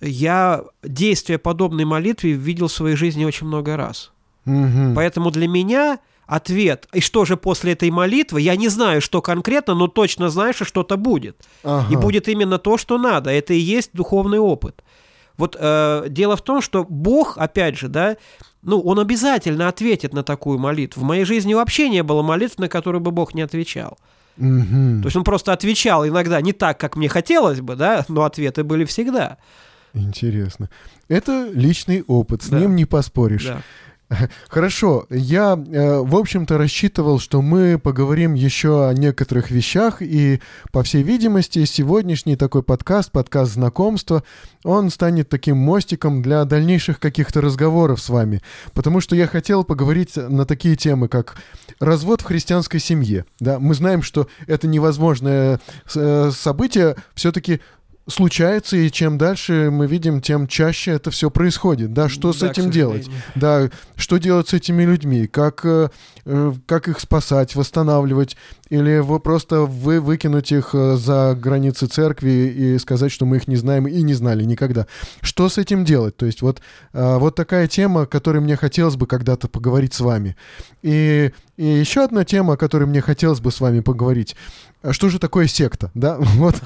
я действия подобной молитвы видел в своей жизни очень много раз. Угу. Поэтому для меня ответ, и что же после этой молитвы, я не знаю, что конкретно, но точно знаю, что что-то будет. Ага. И будет именно то, что надо. Это и есть духовный опыт. Вот э, дело в том, что Бог, опять же, да, ну, он обязательно ответит на такую молитву. В моей жизни вообще не было молитв, на которые бы Бог не отвечал. Угу. То есть он просто отвечал иногда не так, как мне хотелось бы, да, но ответы были всегда. Интересно. Это личный опыт, с да. ним не поспоришь. Да. Хорошо, я, э, в общем-то, рассчитывал, что мы поговорим еще о некоторых вещах, и, по всей видимости, сегодняшний такой подкаст, подкаст знакомства, он станет таким мостиком для дальнейших каких-то разговоров с вами, потому что я хотел поговорить на такие темы, как развод в христианской семье. Да, мы знаем, что это невозможное э, событие, все-таки случается, и чем дальше мы видим, тем чаще это все происходит. Да, что да, с этим делать? Да, что делать с этими людьми? Как, э, э, как их спасать, восстанавливать? Или вы просто вы выкинуть их э, за границы церкви и сказать, что мы их не знаем и не знали никогда? Что с этим делать? То есть вот, вот такая тема, о которой мне хотелось бы когда-то поговорить с вами. И, и еще одна тема, о которой мне хотелось бы с вами поговорить. А что же такое секта, да? (laughs) Вот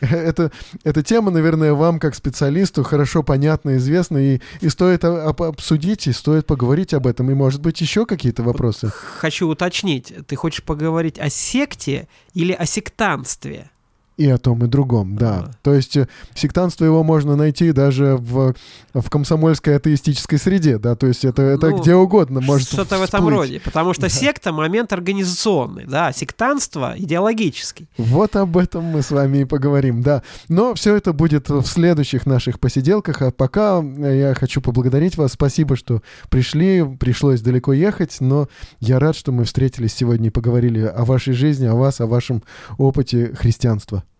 это, эта тема, наверное, вам как специалисту хорошо понятна, известна, и, и стоит обсудить, и стоит поговорить об этом, и, может быть, еще какие-то вопросы. Хочу уточнить, ты хочешь поговорить о секте или о сектанстве? И о том, и другом, да. А. То есть э, сектанство его можно найти даже в, в комсомольской атеистической среде, да, то есть это, это ну, где угодно может Что-то в этом роде, потому что (laughs) да. секта — момент организационный, да, сектанство — идеологический. Вот об этом мы с вами и поговорим, да. Но все это будет в следующих наших посиделках, а пока э, я хочу поблагодарить вас, спасибо, что пришли, пришлось далеко ехать, но я рад, что мы встретились сегодня и поговорили о вашей жизни, о вас, о вашем опыте христианства.